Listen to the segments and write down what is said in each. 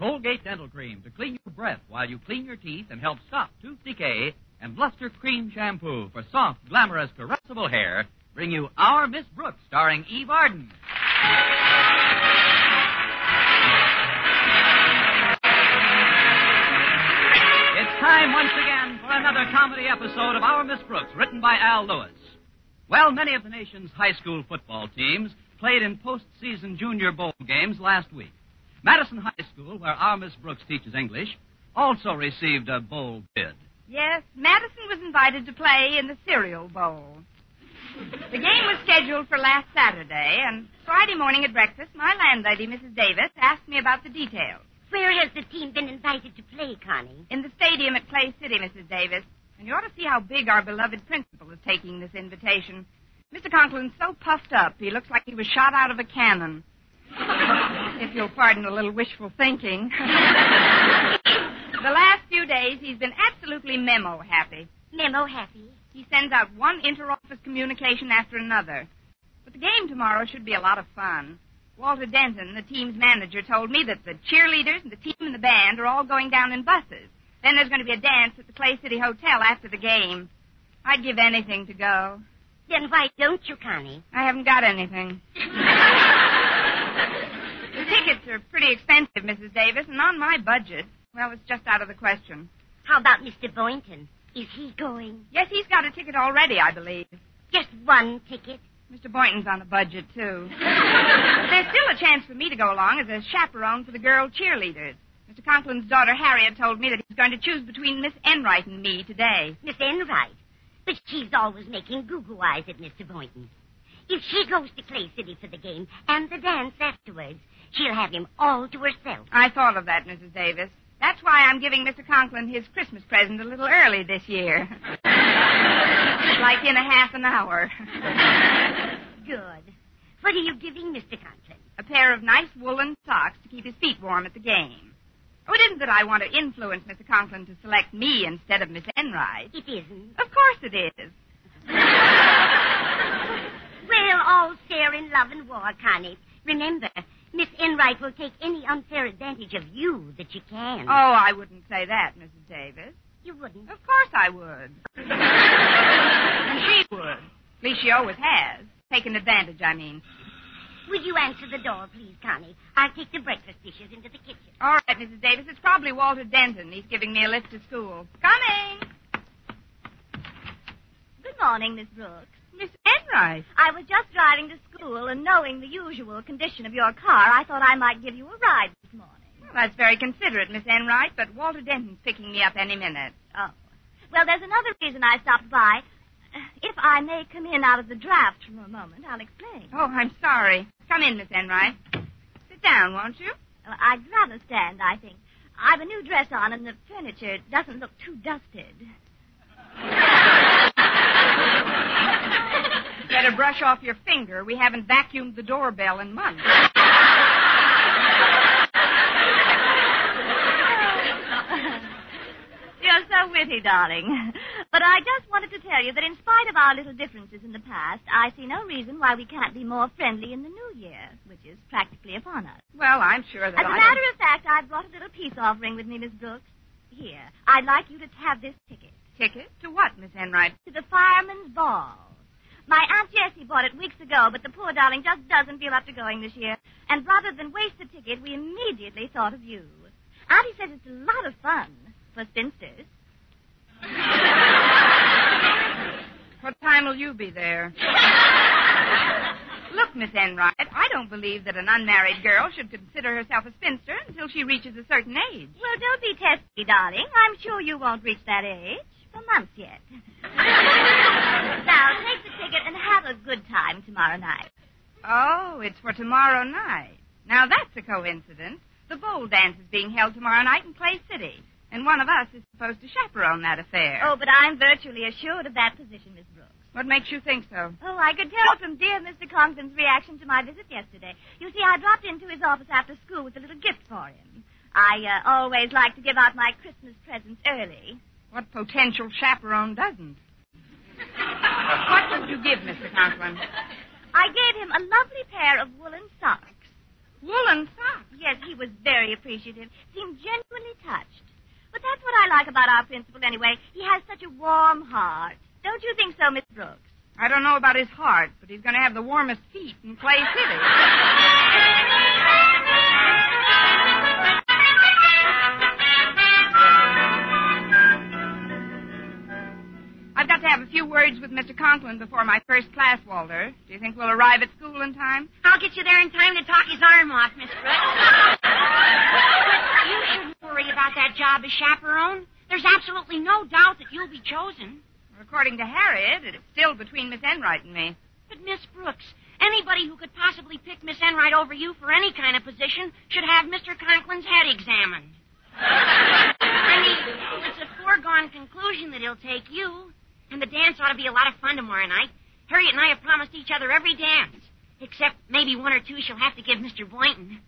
Colgate Dental Cream to clean your breath while you clean your teeth and help stop tooth decay. And Luster Cream Shampoo for soft, glamorous, caressable hair bring you Our Miss Brooks starring Eve Arden. It's time once again for another comedy episode of Our Miss Brooks, written by Al Lewis. Well, many of the nation's high school football teams played in postseason junior bowl games last week. Madison High School, where our Miss Brooks teaches English, also received a bowl bid. Yes, Madison was invited to play in the Cereal Bowl. The game was scheduled for last Saturday, and Friday morning at breakfast, my landlady, Mrs. Davis, asked me about the details. Where has the team been invited to play, Connie? In the stadium at Clay City, Mrs. Davis. And you ought to see how big our beloved principal is taking this invitation. Mr. Conklin's so puffed up, he looks like he was shot out of a cannon. If you'll pardon a little wishful thinking. the last few days, he's been absolutely memo happy. Memo happy. He sends out one inter-office communication after another. But the game tomorrow should be a lot of fun. Walter Denton, the team's manager, told me that the cheerleaders and the team and the band are all going down in buses. Then there's going to be a dance at the Clay City Hotel after the game. I'd give anything to go. Then why don't you, Connie? I haven't got anything. are pretty expensive, Mrs. Davis, and on my budget, well, it's just out of the question. How about Mr. Boynton? Is he going? Yes, he's got a ticket already, I believe. Just one ticket? Mr. Boynton's on the budget, too. There's still a chance for me to go along as a chaperone for the girl cheerleaders. Mr. Conklin's daughter Harriet told me that he's going to choose between Miss Enright and me today. Miss Enright? But she's always making goo-goo eyes at Mr. Boynton. If she goes to Clay City for the game and the dance afterwards, she'll have him all to herself. I thought of that, Mrs. Davis. That's why I'm giving Mr. Conklin his Christmas present a little early this year. like in a half an hour. Good. What are you giving Mr. Conklin? A pair of nice woolen socks to keep his feet warm at the game. Oh, it isn't that I want to influence Mr. Conklin to select me instead of Miss Enright. It isn't. Of course it is. Well, all fair in love and war, Connie. Remember, Miss Enright will take any unfair advantage of you that she can. Oh, I wouldn't say that, Mrs. Davis. You wouldn't? Of course I would. and she would. At least she always has. Taken advantage, I mean. Would you answer the door, please, Connie? I'll take the breakfast dishes into the kitchen. All right, Mrs. Davis. It's probably Walter Denton. He's giving me a lift to school. Coming. Good morning, Miss Brooks. Miss Enright. I was just driving to school, and knowing the usual condition of your car, I thought I might give you a ride this morning. Well, that's very considerate, Miss Enright, but Walter Denton's picking me up any minute. Oh. Well, there's another reason I stopped by. If I may come in out of the draft for a moment, I'll explain. Oh, I'm sorry. Come in, Miss Enright. Sit down, won't you? Well, I'd rather stand, I think. I've a new dress on, and the furniture doesn't look too dusted. Better brush off your finger. We haven't vacuumed the doorbell in months. You're so witty, darling. But I just wanted to tell you that in spite of our little differences in the past, I see no reason why we can't be more friendly in the new year, which is practically upon us. Well, I'm sure that As a I matter of fact, I've brought a little peace offering with me, Miss Brooks. Here, I'd like you to have this ticket Ticket? To what, Miss Enright? to the Fireman's Ball. My Aunt Jessie bought it weeks ago, but the poor darling just doesn't feel up to going this year. And rather than waste the ticket, we immediately thought of you. Auntie says it's a lot of fun for spinsters. What time will you be there? Look, Miss Enright, I don't believe that an unmarried girl should consider herself a spinster until she reaches a certain age. Well, don't be testy, darling. I'm sure you won't reach that age for months yet. now, take the ticket and have a good time tomorrow night. Oh, it's for tomorrow night. Now that's a coincidence. The bowl dance is being held tomorrow night in Clay City, and one of us is supposed to chaperone that affair. Oh, but I'm virtually assured of that position, Miss Brooks. What makes you think so? Oh, I could tell from dear Mr. Conklin's reaction to my visit yesterday. You see, I dropped into his office after school with a little gift for him. I uh, always like to give out my Christmas presents early. What potential chaperone doesn't? what did you give Mr. Conklin? I gave him a lovely pair of woolen socks. Woolen socks? Yes, he was very appreciative. Seemed genuinely touched. But that's what I like about our principal anyway. He has such a warm heart. Don't you think so, Miss Brooks? I don't know about his heart, but he's going to have the warmest feet in Clay City. To have a few words with Mr. Conklin before my first class, Walter. Do you think we'll arrive at school in time? I'll get you there in time to talk his arm off, Miss Brooks. you shouldn't worry about that job as chaperone. There's absolutely no doubt that you'll be chosen. According to Harriet, it's still between Miss Enright and me. But, Miss Brooks, anybody who could possibly pick Miss Enright over you for any kind of position should have Mr. Conklin's head examined. I mean, it's a foregone conclusion that he'll take you. And the dance ought to be a lot of fun tomorrow night. Harriet and I have promised each other every dance. Except maybe one or two she'll have to give Mr. Boynton.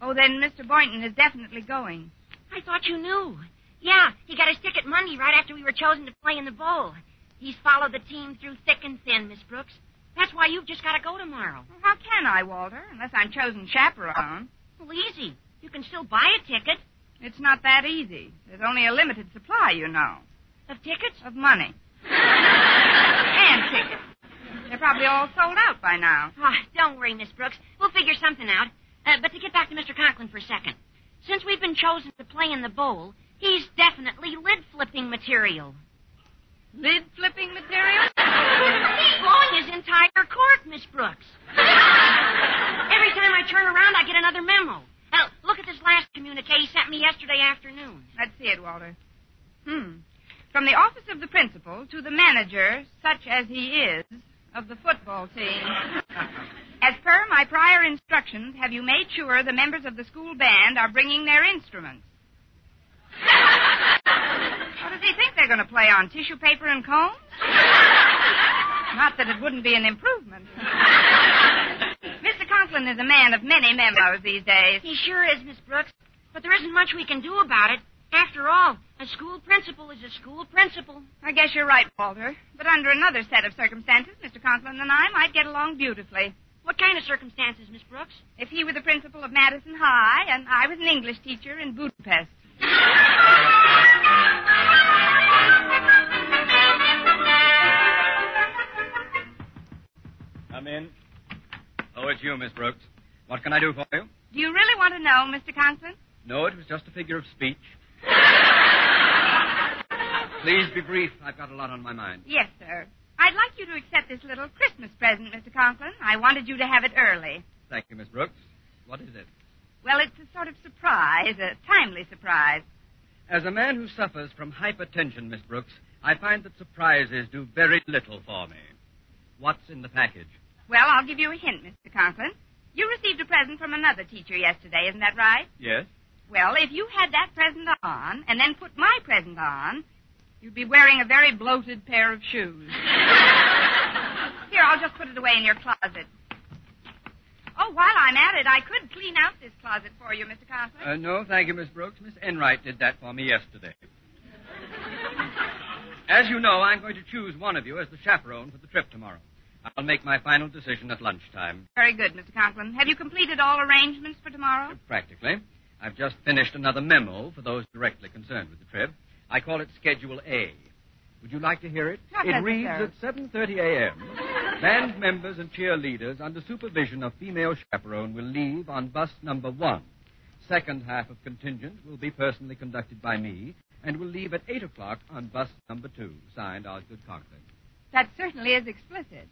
Oh, then Mr. Boynton is definitely going. I thought you knew. Yeah, he got his ticket Monday right after we were chosen to play in the bowl. He's followed the team through thick and thin, Miss Brooks. That's why you've just got to go tomorrow. Well, how can I, Walter, unless I'm chosen chaperone? Well, easy. You can still buy a ticket. It's not that easy. There's only a limited supply, you know, Of tickets? of money. And tickets. They're probably all sold out by now. Oh, don't worry, Miss Brooks. We'll figure something out. Uh, but to get back to Mr. Conklin for a second. Since we've been chosen to play in the bowl, he's definitely lid flipping material. Lid flipping material? He's blowing his entire court, Miss Brooks. Every time I turn around, I get another memo. Now, look at this last communique he sent me yesterday afternoon. Let's see it, Walter. Hmm. From the office of the principal to the manager, such as he is, of the football team. As per my prior instructions, have you made sure the members of the school band are bringing their instruments? What does he think they're going to play on? Tissue paper and combs? Not that it wouldn't be an improvement. Mr. Conklin is a man of many memos these days. He sure is, Miss Brooks. But there isn't much we can do about it. After all, a school principal is a school principal. I guess you're right, Walter. But under another set of circumstances, Mr. Conklin and I might get along beautifully. What kind of circumstances, Miss Brooks? If he were the principal of Madison High and I was an English teacher in Budapest. Come in. Oh, it's you, Miss Brooks. What can I do for you? Do you really want to know, Mr. Conklin? No, it was just a figure of speech. Please be brief. I've got a lot on my mind. Yes, sir. I'd like you to accept this little Christmas present, Mr. Conklin. I wanted you to have it early. Thank you, Miss Brooks. What is it? Well, it's a sort of surprise, a timely surprise. As a man who suffers from hypertension, Miss Brooks, I find that surprises do very little for me. What's in the package? Well, I'll give you a hint, Mr. Conklin. You received a present from another teacher yesterday, isn't that right? Yes? Well, if you had that present on and then put my present on, you'd be wearing a very bloated pair of shoes. Here, I'll just put it away in your closet. Oh, while I'm at it, I could clean out this closet for you, Mr. Conklin. Uh, no, thank you, Miss Brooks. Miss Enright did that for me yesterday. As you know, I'm going to choose one of you as the chaperone for the trip tomorrow. I'll make my final decision at lunchtime. Very good, Mr. Conklin. Have you completed all arrangements for tomorrow? Practically. I've just finished another memo for those directly concerned with the trip. I call it Schedule A. Would you like to hear it? Not it reads at 7:30 a.m. Band members and cheerleaders under supervision of female chaperone will leave on bus number 1. Second half of contingent will be personally conducted by me and will leave at 8 o'clock on bus number 2. Signed, Osgood Conklin. That certainly is explicit.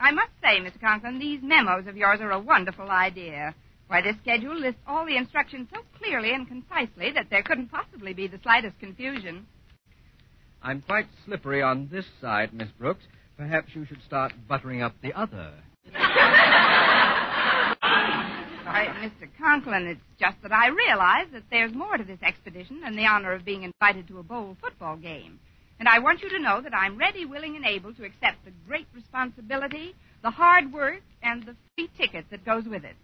I must say, Mr. Conklin, these memos of yours are a wonderful idea. Why, this schedule lists all the instructions so clearly and concisely that there couldn't possibly be the slightest confusion. I'm quite slippery on this side, Miss Brooks. Perhaps you should start buttering up the other. Why, Mr. Conklin, it's just that I realize that there's more to this expedition than the honor of being invited to a bowl football game. And I want you to know that I'm ready, willing, and able to accept the great responsibility, the hard work, and the free ticket that goes with it.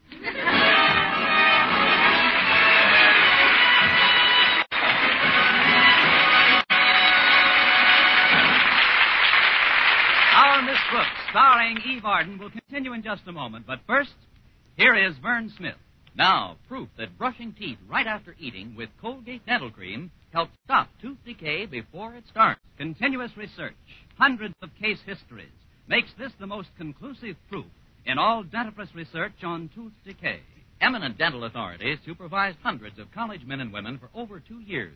Our Miss Brooks, starring Eve Arden, will continue in just a moment. But first, here is Verne Smith. Now, proof that brushing teeth right after eating with Colgate Dental Cream helps stop tooth decay before it starts. Continuous research, hundreds of case histories, makes this the most conclusive proof in all dentifrice research on tooth decay. Eminent dental authorities supervised hundreds of college men and women for over two years.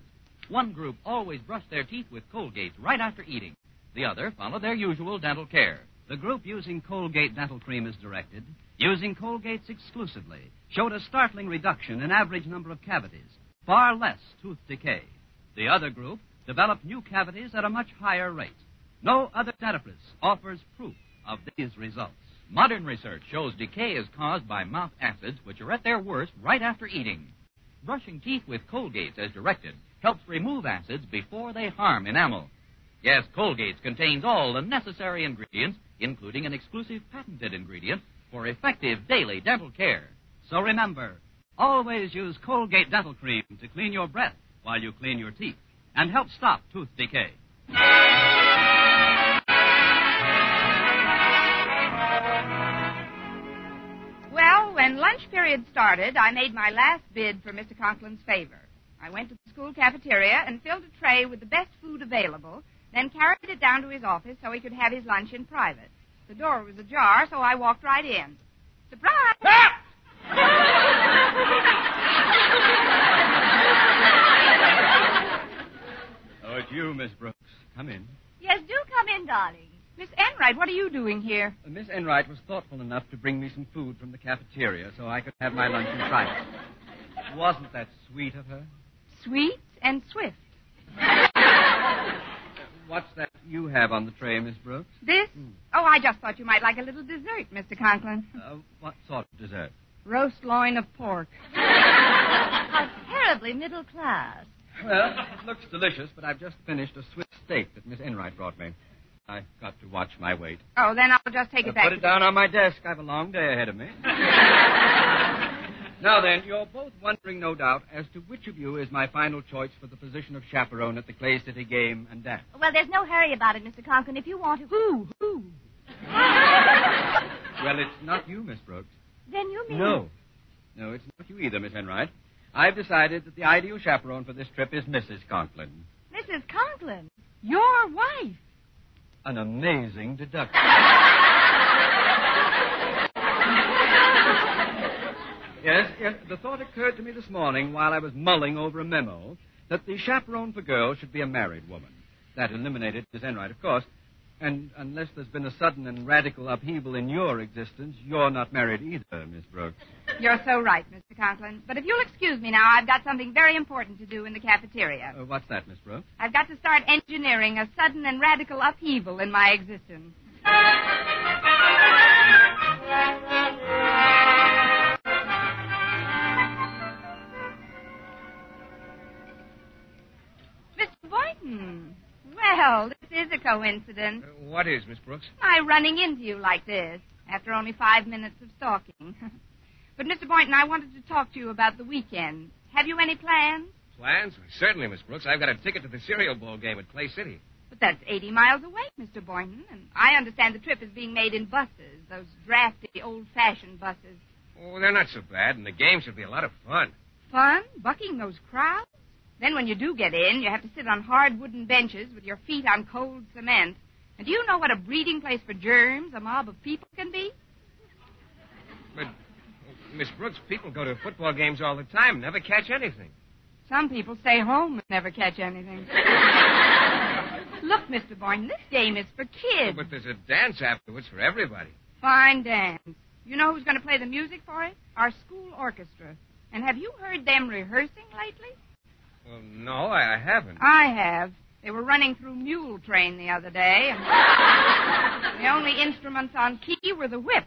One group always brushed their teeth with Colgate right after eating. The other followed their usual dental care. The group using Colgate dental cream as directed, using Colgate's exclusively, showed a startling reduction in average number of cavities, far less tooth decay. The other group developed new cavities at a much higher rate. No other dentifrice offers proof of these results. Modern research shows decay is caused by mouth acids, which are at their worst right after eating. Brushing teeth with Colgate as directed helps remove acids before they harm enamel. Yes, Colgate contains all the necessary ingredients, including an exclusive patented ingredient for effective daily dental care. So remember, always use Colgate dental cream to clean your breath while you clean your teeth and help stop tooth decay. When lunch period started, I made my last bid for Mr. Conklin's favor. I went to the school cafeteria and filled a tray with the best food available, then carried it down to his office so he could have his lunch in private. The door was ajar, so I walked right in. Surprise! Oh, it's you, Miss Brooks. Come in. Yes, do come in, darling. Miss Enright, what are you doing here? Uh, Miss Enright was thoughtful enough to bring me some food from the cafeteria so I could have my lunch in private. Wasn't that sweet of her? Sweet and swift. What's that you have on the tray, Miss Brooks? This? Oh, I just thought you might like a little dessert, Mr. Conklin. Uh, what sort of dessert? Roast loin of pork. How terribly middle class. Well, it looks delicious, but I've just finished a Swiss steak that Miss Enright brought me. I've got to watch my weight. Oh, then I'll just take Uh, it back. put it down on my desk. I've a long day ahead of me. now then, you're both wondering, no doubt, as to which of you is my final choice for the position of chaperone at the Clay City game and dance. Well, there's no hurry about it, Mr. Conklin. If you want to. Who? Who? Well, it's not you, Miss Brooks. Then you mean. No. No, it's not you either, Miss Enright. I've decided that the ideal chaperone for this trip is Mrs. Conklin. Mrs. Conklin. Your wife. An amazing deduction. yes, yes, the thought occurred to me this morning while I was mulling over a memo that the chaperone for girls should be a married woman. That eliminated Miss Enright, of course. And unless there's been a sudden and radical upheaval in your existence, you're not married either, Miss Brooks. You're so right, Mr. Conklin. But if you'll excuse me now, I've got something very important to do in the cafeteria. Uh, what's that, Miss Brooks? I've got to start engineering a sudden and radical upheaval in my existence. Well, this is a coincidence. Uh, what is, Miss Brooks? My running into you like this after only five minutes of stalking. but, Mr. Boynton, I wanted to talk to you about the weekend. Have you any plans? Plans? Certainly, Miss Brooks. I've got a ticket to the cereal bowl game at Clay City. But that's 80 miles away, Mr. Boynton. And I understand the trip is being made in buses, those drafty, old-fashioned buses. Oh, they're not so bad, and the game should be a lot of fun. Fun, bucking those crowds. Then when you do get in, you have to sit on hard wooden benches with your feet on cold cement. And do you know what a breeding place for germs a mob of people can be? But, Miss Brooks, people go to football games all the time, never catch anything. Some people stay home and never catch anything. Look, Mr. Boynton, this game is for kids. But there's a dance afterwards for everybody. Fine dance. You know who's going to play the music for it? Our school orchestra. And have you heard them rehearsing lately? Well, no, I, I haven't. I have. They were running through Mule Train the other day, and the only instruments on key were the whips.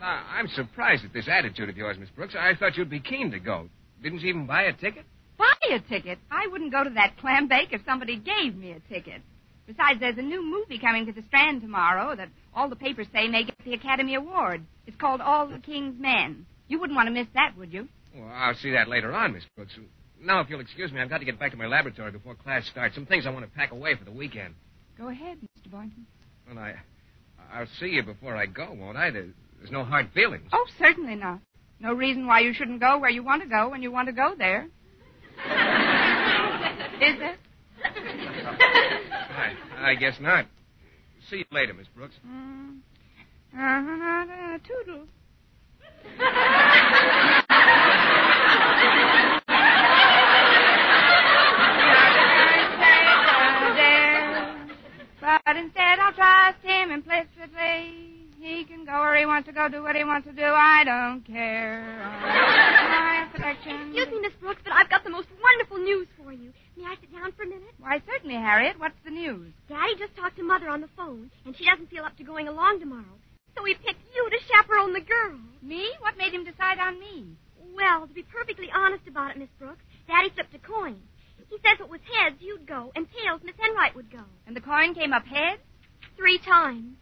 Now, I'm surprised at this attitude of yours, Miss Brooks. I thought you'd be keen to go. Didn't you even buy a ticket? Buy a ticket? I wouldn't go to that clam bake if somebody gave me a ticket. Besides, there's a new movie coming to the Strand tomorrow that all the papers say may get the Academy Award. It's called All the King's Men. You wouldn't want to miss that, would you? Well, I'll see that later on, Miss Brooks. Now, if you'll excuse me, I've got to get back to my laboratory before class starts. Some things I want to pack away for the weekend. Go ahead, Mr. Boynton. Well, I, I'll see you before I go, won't I? There's no hard feelings. Oh, certainly not. No reason why you shouldn't go where you want to go when you want to go there. Is there? I, I guess not. See you later, Miss Brooks. Mm. Uh, toodle. But instead, I'll trust him implicitly. He can go where he wants to go, do what he wants to do. I don't care. My affection. Excuse me, Miss Brooks, but I've got the most wonderful news for you. May I sit down for a minute? Why, certainly, Harriet. What's the news? Daddy just talked to Mother on the phone, and she doesn't feel up to going along tomorrow. So he picked you to chaperone the girls. Me? What made him decide on me? Well, to be perfectly honest about it, Miss Brooks, Daddy flipped a coin. He says it was heads, you'd go, and tails, Miss Enright would go. And the coin came up heads? Three times.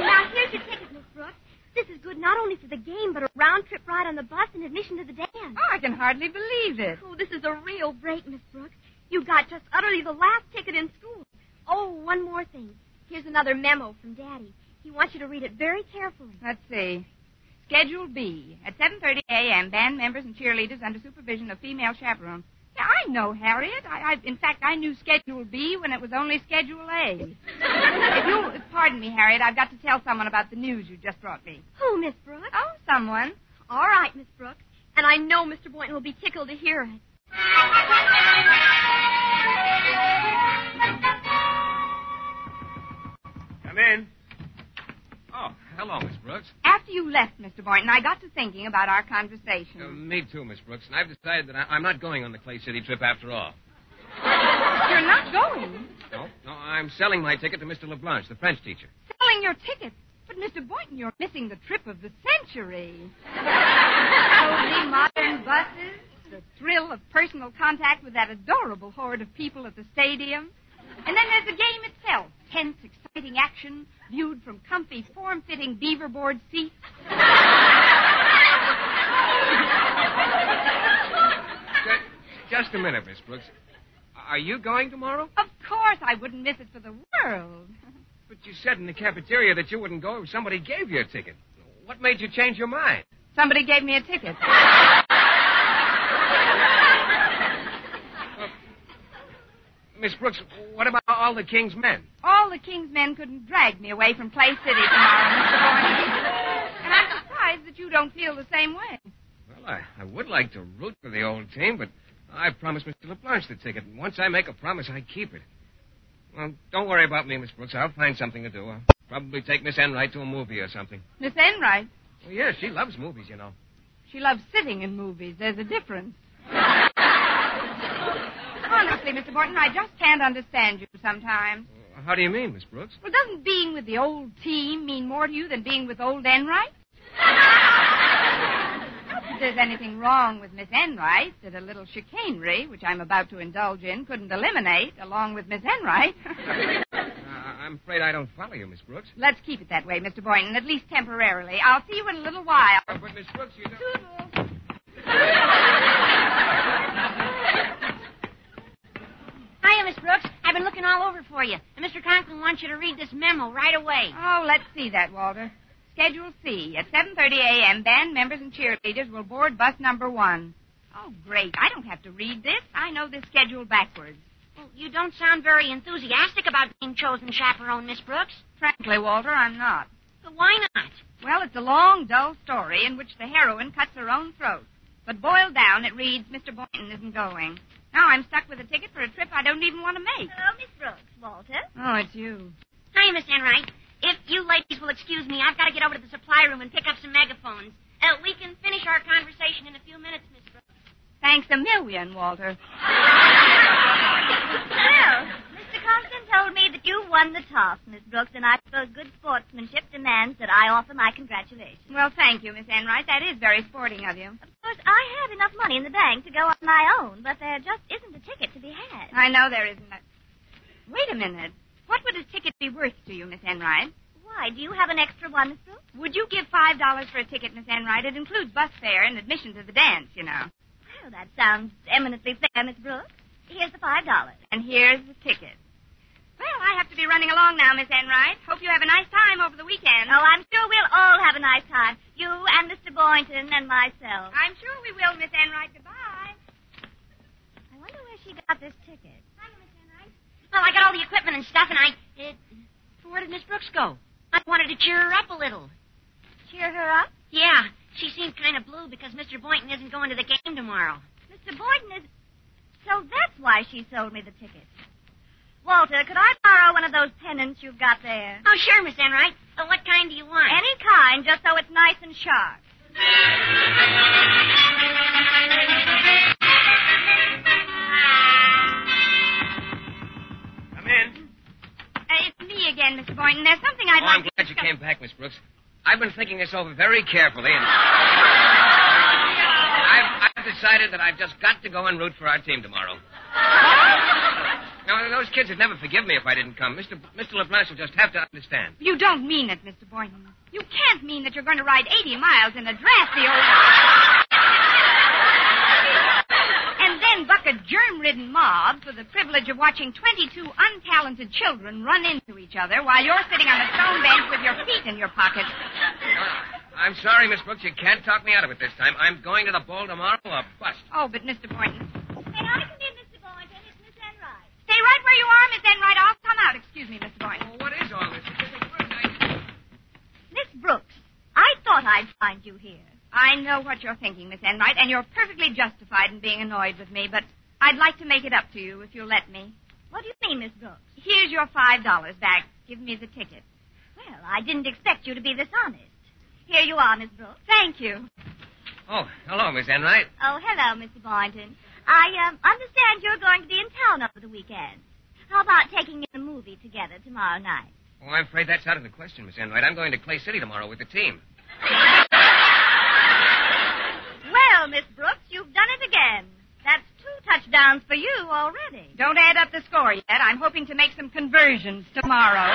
now, here's your ticket, Miss Brooks. This is good not only for the game, but a round trip ride on the bus and admission to the dance. Oh, I can hardly believe it. Oh, this is a real break, Miss Brooks. You got just utterly the last ticket in school. Oh, one more thing. Here's another memo from Daddy. He wants you to read it very carefully. Let's see. Schedule B. At 7.30 a.m., band members and cheerleaders under supervision of female chaperones. Yeah, I know, Harriet. I, I, in fact, I knew Schedule B when it was only Schedule A. if you'll pardon me, Harriet, I've got to tell someone about the news you just brought me. Who, Miss Brooks? Oh, someone. All right, Miss Brooks. And I know Mr. Boynton will be tickled to hear it. Come in. Oh, hello, Miss Brooks. After you left, Mr. Boynton, I got to thinking about our conversation. Uh, me too, Miss Brooks. And I've decided that I, I'm not going on the Clay City trip after all. You're not going. No, no, I'm selling my ticket to Mr. LeBlanche, the French teacher. Selling your ticket. But, Mr. Boynton, you're missing the trip of the century. Cozy modern buses, the thrill of personal contact with that adorable horde of people at the stadium. And then there's the game itself. Tense, exciting action, viewed from comfy, form-fitting beaver-board seats. Ju- Just a minute, Miss Brooks. Are you going tomorrow? Of course, I wouldn't miss it for the world. But you said in the cafeteria that you wouldn't go if somebody gave you a ticket. What made you change your mind? Somebody gave me a ticket. Miss Brooks, what about all the king's men? All the king's men couldn't drag me away from Clay City tomorrow, Mr. Boynton. And I'm surprised that you don't feel the same way. Well, I, I would like to root for the old team, but I promised Mr. LeBlanche the ticket, and once I make a promise, I keep it. Well, don't worry about me, Miss Brooks. I'll find something to do. I'll probably take Miss Enright to a movie or something. Miss Enright, Well, yeah, she loves movies, you know. she loves sitting in movies. There's a difference. Honestly, Mr. Boynton, I just can't understand you sometimes. How do you mean, Miss Brooks? Well, doesn't being with the old team mean more to you than being with old Enright? Not that there's anything wrong with Miss Enright that a little chicanery, which I'm about to indulge in, couldn't eliminate along with Miss Enright. Uh, I'm afraid I don't follow you, Miss Brooks. Let's keep it that way, Mr. Boynton, at least temporarily. I'll see you in a little while. But, Miss Brooks, you don't... Toodle. Hiya, Miss Brooks. I've been looking all over for you. And Mr. Conklin wants you to read this memo right away. Oh, let's see that, Walter. Schedule C. At 7.30 a.m., band members and cheerleaders will board bus number one. Oh, great. I don't have to read this. I know this schedule backwards. Well, you don't sound very enthusiastic about being chosen chaperone, Miss Brooks. Frankly, Walter, I'm not. But why not? Well, it's a long, dull story in which the heroine cuts her own throat. But boiled down, it reads, Mr. Boynton isn't going. Now I'm stuck with a ticket for a trip I don't even want to make. Hello, Miss Brooks. Walter. Oh, it's you. Hi, Miss Enright. If you ladies will excuse me, I've got to get over to the supply room and pick up some megaphones. Uh, we can finish our conversation in a few minutes, Miss Brooks. Thanks a million, Walter. Well. Told me that you won the toss, Miss Brooks, and I suppose good sportsmanship demands that I offer my congratulations. Well, thank you, Miss Enright. That is very sporting of you. Of course, I have enough money in the bank to go on my own, but there just isn't a ticket to be had. I know there isn't. A... Wait a minute. What would a ticket be worth to you, Miss Enright? Why, do you have an extra one, Miss Brooks? Would you give five dollars for a ticket, Miss Enright? It includes bus fare and admission to the dance, you know. Well, that sounds eminently fair, Miss Brooks. Here's the five dollars. And here's the ticket. Well, I have to be running along now, Miss Enright. Hope you have a nice time over the weekend. Oh, I'm sure we'll all have a nice time. You and Mr. Boynton and myself. I'm sure we will, Miss Enright. Goodbye. I wonder where she got this ticket. Hi, Miss Enright. Well, I got all the equipment and stuff, and I. Uh, where did Miss Brooks go? I wanted to cheer her up a little. Cheer her up? Yeah, she seemed kind of blue because Mr. Boynton isn't going to the game tomorrow. Mr. Boynton is. So that's why she sold me the ticket. Walter, could I borrow one of those pennants you've got there? Oh, sure, Miss Enright. Uh, what kind do you want? Any kind, just so it's nice and sharp. Come in. Uh, it's me again, Mr. Boynton. There's something I'd Oh, like I'm to glad you came back, Miss Brooks. I've been thinking this over very carefully, and I've, I've decided that I've just got to go and root for our team tomorrow. Now, those kids would never forgive me if I didn't come. Mr. Mr. LeBlanc will just have to understand. You don't mean it, Mr. Boynton. You can't mean that you're going to ride 80 miles in a drafty old... and then buck a germ-ridden mob for the privilege of watching 22 untalented children run into each other while you're sitting on a stone bench with your feet in your pockets. I'm sorry, Miss Brooks. You can't talk me out of it this time. I'm going to the ball tomorrow or bust. Oh, but Mr. Boynton... May I come in, Mr. Boynton? It's Miss Enright. Stay right where you are, Miss Enright. I'll come out. Excuse me, Mr. Boynton. Oh, what is all this? It isn't work. I... Miss Brooks, I thought I'd find you here. I know what you're thinking, Miss Enright, and you're perfectly justified in being annoyed with me, but I'd like to make it up to you if you'll let me. What do you mean, Miss Brooks? Here's your five dollars back. Give me the ticket. Well, I didn't expect you to be this honest. Here you are, Miss Brooks. Thank you. Oh, hello, Miss Enright. Oh, hello, Mr. Boynton. I um, understand you're going to be in town over the weekend. How about taking in a movie together tomorrow night? Oh, I'm afraid that's out of the question, Miss Enright. I'm going to Clay City tomorrow with the team. Well, Miss Brooks, you've done it again. That's two touchdowns for you already. Don't add up the score yet. I'm hoping to make some conversions tomorrow.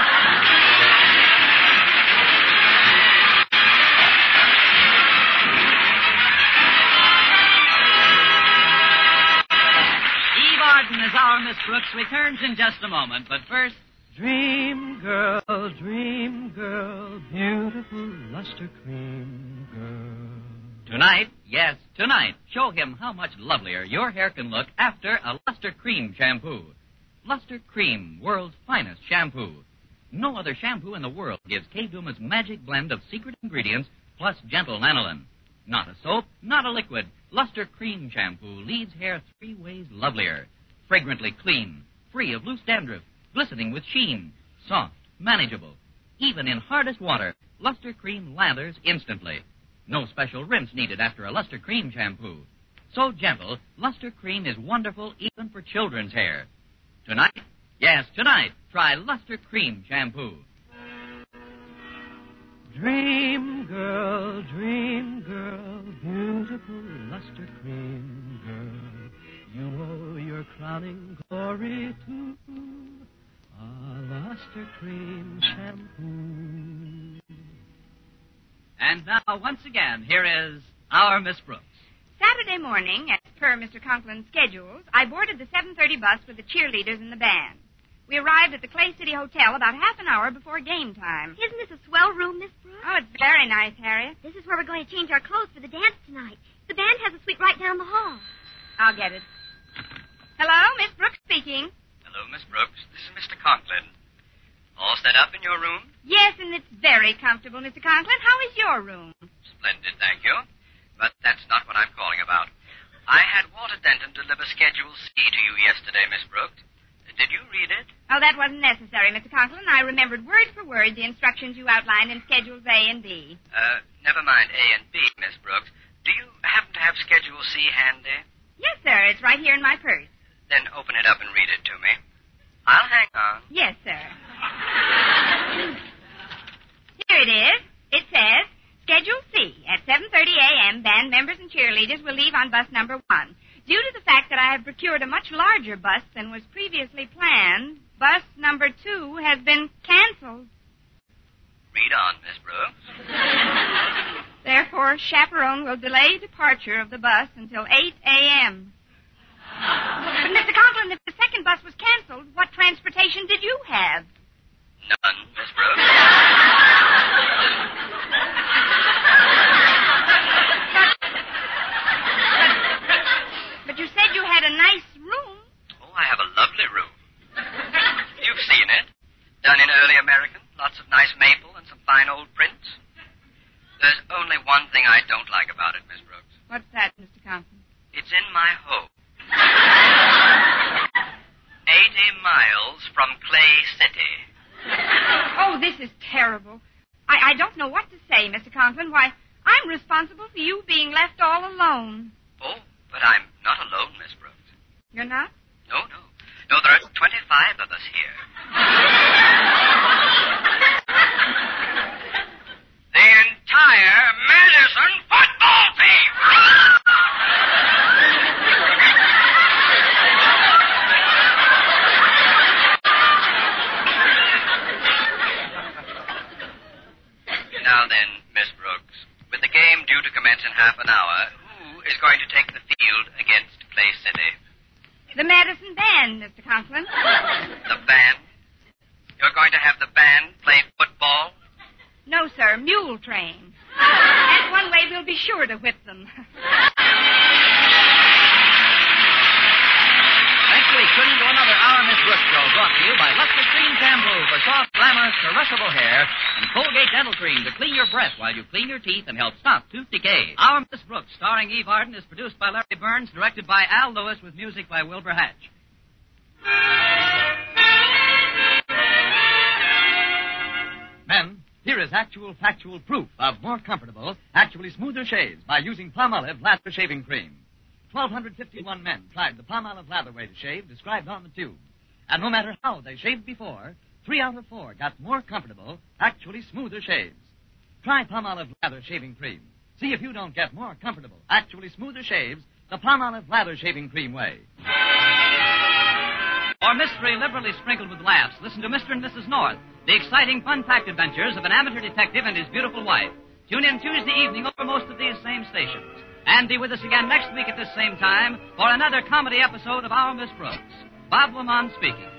As our Miss Brooks returns in just a moment, but first, Dream girl, dream girl, beautiful luster cream girl. tonight, yes, tonight, show him how much lovelier your hair can look after a Luster Cream shampoo. Luster Cream, world's finest shampoo. No other shampoo in the world gives Kay Daumit's magic blend of secret ingredients plus gentle lanolin. Not a soap, not a liquid. Luster Cream shampoo leaves hair three ways lovelier. Fragrantly clean, free of loose dandruff, glistening with sheen, soft, manageable. Even in hardest water, Luster Cream lathers instantly. No special rinse needed after a Luster Cream shampoo. So gentle, Luster Cream is wonderful even for children's hair. Tonight, yes, tonight, try Luster Cream shampoo. Dream girl, dream girl, beautiful luster cream girl. You owe your crowning glory to a luster cream shampoo. And now, once again, here is our Miss Brooks. Saturday morning, as per Mr. Conklin's schedules, I boarded the 7:30 bus with the cheerleaders and the band. We arrived at the Clay City Hotel about half an hour before game time. Isn't this a swell room, Miss Brooks? Oh, it's very nice, Harriet. This is where we're going to change our clothes for the dance tonight. The band has a suite right down the hall. I'll get it. Hello, Miss Brooks speaking. Hello, Miss Brooks. This is Mr. Conklin. All set up in your room? Yes, and it's very comfortable, Mr. Conklin. How is your room? Splendid, thank you. But that's not what I'm calling about. I had Walter Denton deliver Schedule C to you yesterday, Miss Brooks. Did you read it? Oh, that wasn't necessary, Mr. Conklin. I remembered word for word the instructions you outlined in Schedules A and B. Uh, never mind A and B, Miss Brooks. Do you happen to have Schedule C handy? Yes, sir. It's right here in my purse. Then open it up and read it to me. I'll hang on. Yes, sir. Here it is. It says, Schedule C. At 7.30 a.m., band members and cheerleaders will leave on bus number one. Due to the fact that I have procured a much larger bus than was previously planned, bus number two has been canceled. Read on, Miss Brooks. Therefore, chaperone will delay departure of the bus until 8 a.m. But, Mr. Conklin, if the second bus was canceled, what transportation did you have? None, Miss Brooks. But you said you had a nice room. Oh, I have a lovely room. You've seen it. Done in early American. Lots of nice maple and some fine old prints. There's only one thing I don't like about it, Miss Brooks. What's that, Mr. Conklin? It's in my home. 80 miles from Clay City. Oh, this is terrible. I, I don't know what to say, Mr. Conklin. Why, I'm responsible for you being left all alone. Oh, but I'm not alone, Miss Brooks. You're not? No, no. No, there are 25 of us here. the entire Madison football team! Then, Miss Brooks, with the game due to commence in half an hour, who is going to take the field against Clay City? The Madison Band, Mr. Conklin. The band? You're going to have the band play football? No, sir, mule train. That's one way we'll be sure to whip them. glamorous, hair and Colgate Dental Cream to clean your breath while you clean your teeth and help stop tooth decay. Our Miss Brooks, starring Eve Arden, is produced by Larry Berns, directed by Al Lewis, with music by Wilbur Hatch. Men, here is actual factual proof of more comfortable, actually smoother shaves by using Palmolive Lather Shaving Cream. 1,251 men tried the Palmolive Lather way to shave described on the tube. And no matter how they shaved before, three out of four got more comfortable, actually smoother shaves. Try Palmolive Lather Shaving Cream. See if you don't get more comfortable, actually smoother shaves the Palmolive Lather Shaving Cream way. For mystery liberally sprinkled with laughs, listen to Mr. and Mrs. North, the exciting, fun-packed adventures of an amateur detective and his beautiful wife. Tune in Tuesday evening over most of these same stations. And be with us again next week at this same time for another comedy episode of Our Miss Brooks. Bob Lemond speaking.